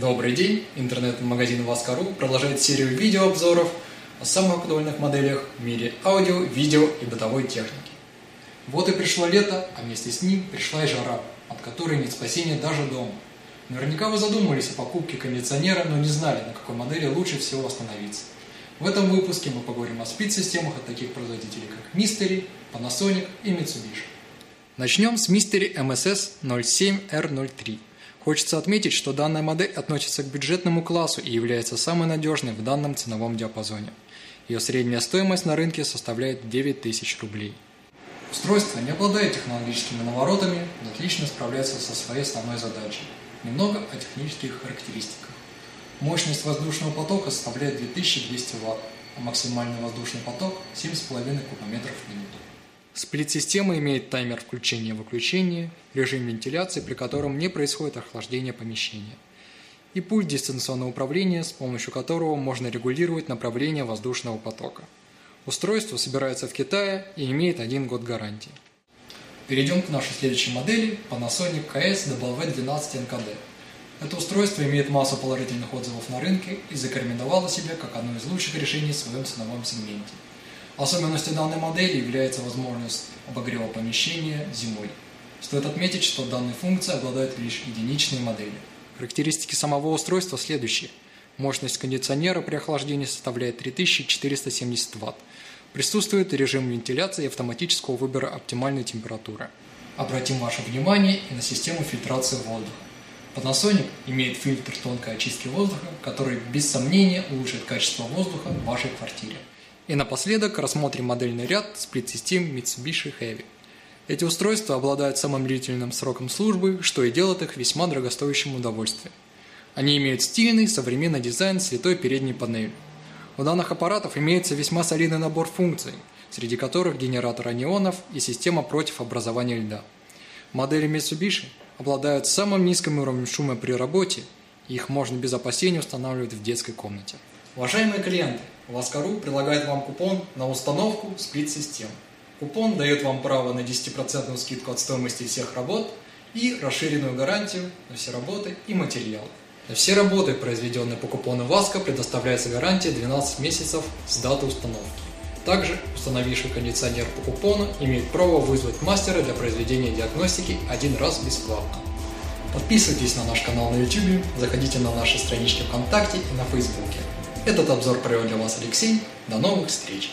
Добрый день! Интернет-магазин Васкару продолжает серию видеообзоров о самых актуальных моделях в мире аудио, видео и бытовой техники. Вот и пришло лето, а вместе с ним пришла и жара, от которой нет спасения даже дома. Наверняка вы задумывались о покупке кондиционера, но не знали, на какой модели лучше всего остановиться. В этом выпуске мы поговорим о спид-системах от таких производителей, как Mystery, Panasonic и Mitsubishi. Начнем с Mystery MSS 07R03. Хочется отметить, что данная модель относится к бюджетному классу и является самой надежной в данном ценовом диапазоне. Ее средняя стоимость на рынке составляет 9000 рублей. Устройство не обладает технологическими наворотами, но отлично справляется со своей основной задачей. Немного о технических характеристиках. Мощность воздушного потока составляет 2200 Вт, а максимальный воздушный поток 7,5 кубометров в минуту. Сплит-система имеет таймер включения-выключения, режим вентиляции, при котором не происходит охлаждение помещения, и пульт дистанционного управления, с помощью которого можно регулировать направление воздушного потока. Устройство собирается в Китае и имеет один год гарантии. Перейдем к нашей следующей модели Panasonic KS-W12 NKD. Это устройство имеет массу положительных отзывов на рынке и зарекомендовало себя как одно из лучших решений в своем ценовом сегменте. Особенностью данной модели является возможность обогрева помещения зимой. Стоит отметить, что данной функцией обладают лишь единичные модели. Характеристики самого устройства следующие. Мощность кондиционера при охлаждении составляет 3470 Вт. Присутствует режим вентиляции и автоматического выбора оптимальной температуры. Обратим ваше внимание и на систему фильтрации воздуха. Panasonic имеет фильтр тонкой очистки воздуха, который без сомнения улучшит качество воздуха в вашей квартире. И напоследок рассмотрим модельный ряд сплит-систем Mitsubishi Heavy. Эти устройства обладают самым длительным сроком службы, что и делает их весьма дорогостоящим удовольствием. Они имеют стильный, современный дизайн с литой передней панелью. У данных аппаратов имеется весьма солидный набор функций, среди которых генератор анионов и система против образования льда. Модели Mitsubishi обладают самым низким уровнем шума при работе, и их можно без опасений устанавливать в детской комнате. Уважаемые клиенты, Ласкару предлагает вам купон на установку сплит-систем. Купон дает вам право на 10% скидку от стоимости всех работ и расширенную гарантию на все работы и материалы. На все работы, произведенные по купону ВАСКО, предоставляется гарантия 12 месяцев с даты установки. Также установивший кондиционер по купону имеет право вызвать мастера для произведения диагностики один раз бесплатно. Подписывайтесь на наш канал на YouTube, заходите на наши странички ВКонтакте и на Фейсбуке. Этот обзор провел для вас Алексей. До новых встреч!